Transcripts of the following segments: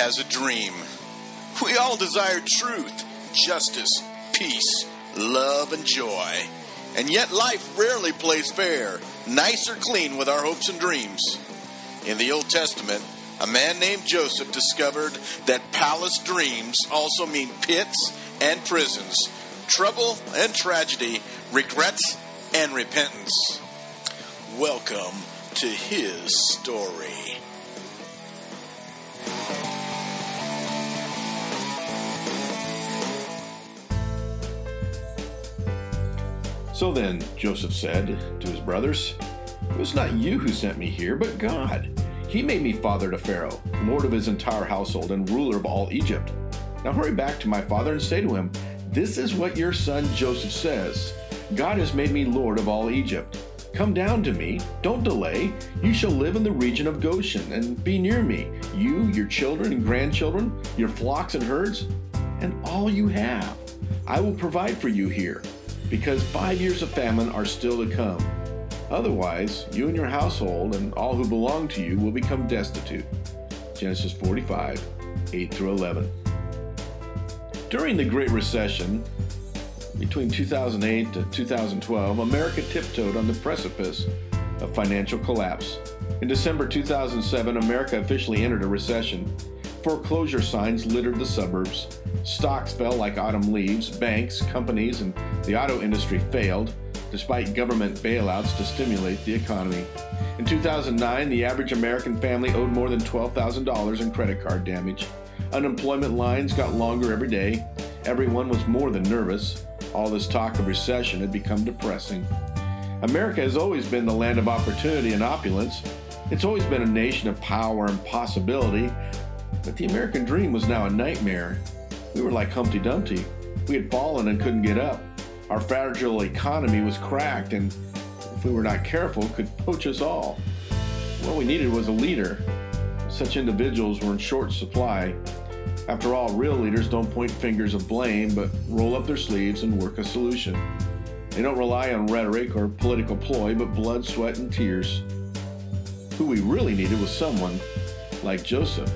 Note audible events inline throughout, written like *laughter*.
has a dream. We all desire truth, justice, peace, love, and joy. And yet life rarely plays fair, nice or clean with our hopes and dreams. In the Old Testament, a man named Joseph discovered that palace dreams also mean pits and prisons, trouble and tragedy, regrets and repentance. Welcome to his story. So then, Joseph said to his brothers, It was not you who sent me here, but God. He made me father to Pharaoh, lord of his entire household, and ruler of all Egypt. Now hurry back to my father and say to him, This is what your son Joseph says God has made me lord of all Egypt. Come down to me, don't delay. You shall live in the region of Goshen and be near me, you, your children and grandchildren, your flocks and herds, and all you have. I will provide for you here because five years of famine are still to come. Otherwise, you and your household and all who belong to you will become destitute. Genesis 45, 8 through 11. During the Great Recession, between 2008 to 2012, America tiptoed on the precipice of financial collapse. In December 2007, America officially entered a recession. Foreclosure signs littered the suburbs. Stocks fell like autumn leaves. Banks, companies, and the auto industry failed, despite government bailouts to stimulate the economy. In 2009, the average American family owed more than $12,000 in credit card damage. Unemployment lines got longer every day. Everyone was more than nervous. All this talk of recession had become depressing. America has always been the land of opportunity and opulence. It's always been a nation of power and possibility, but the American dream was now a nightmare. We were like Humpty Dumpty. We had fallen and couldn't get up. Our fragile economy was cracked, and if we were not careful, could poach us all. What we needed was a leader. Such individuals were in short supply. After all, real leaders don't point fingers of blame, but roll up their sleeves and work a solution. They don't rely on rhetoric or political ploy, but blood, sweat, and tears. Who we really needed was someone like Joseph.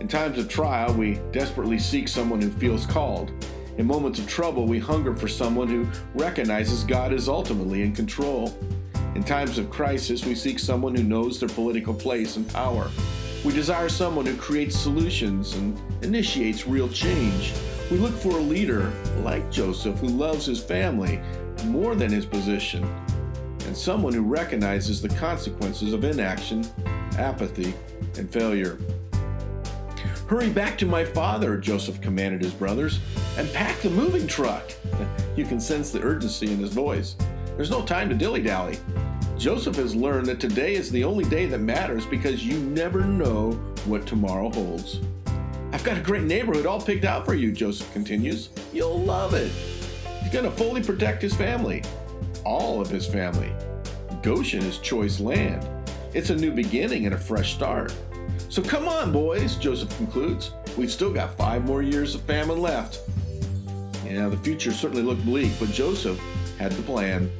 In times of trial, we desperately seek someone who feels called. In moments of trouble, we hunger for someone who recognizes God is ultimately in control. In times of crisis, we seek someone who knows their political place and power. We desire someone who creates solutions and initiates real change. We look for a leader like Joseph who loves his family more than his position, and someone who recognizes the consequences of inaction, apathy, and failure. Hurry back to my father, Joseph commanded his brothers, and pack the moving truck. *laughs* You can sense the urgency in his voice. There's no time to dilly dally. Joseph has learned that today is the only day that matters because you never know what tomorrow holds. I've got a great neighborhood all picked out for you, Joseph continues. You'll love it. He's going to fully protect his family, all of his family. Goshen is choice land. It's a new beginning and a fresh start. So come on, boys, Joseph concludes. We've still got five more years of famine left. Yeah, the future certainly looked bleak, but Joseph had the plan.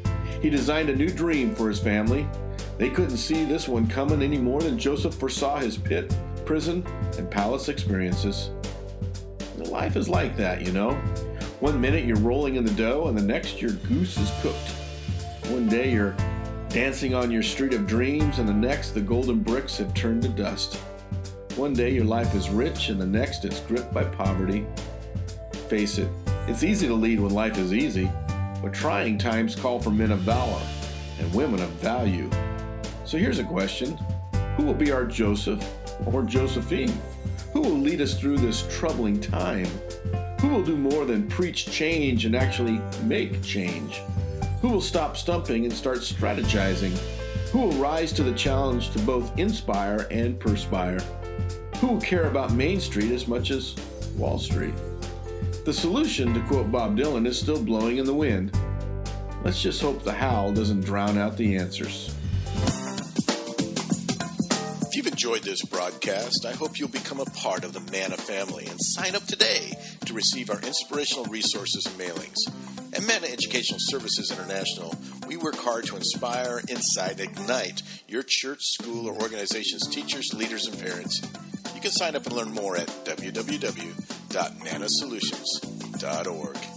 He designed a new dream for his family. They couldn't see this one coming any more than Joseph foresaw his pit, prison, and palace experiences. Life is like that, you know. One minute you're rolling in the dough, and the next your goose is cooked. One day you're dancing on your street of dreams, and the next the golden bricks have turned to dust. One day your life is rich, and the next it's gripped by poverty. Face it, it's easy to lead when life is easy, but trying times call for men of valor and women of value. So here's a question Who will be our Joseph or Josephine? Who will lead us through this troubling time? Who will do more than preach change and actually make change? Who will stop stumping and start strategizing? Who will rise to the challenge to both inspire and perspire? Who will care about Main Street as much as Wall Street? The solution, to quote Bob Dylan, is still blowing in the wind. Let's just hope the howl doesn't drown out the answers. If you've enjoyed this broadcast, I hope you'll become a part of the Manna family and sign up today to receive our inspirational resources and mailings. At Manna Educational Services International, we work hard to inspire, incite, ignite your church, school, or organization's teachers, leaders, and parents You can sign up and learn more at www.mannasolutions.org.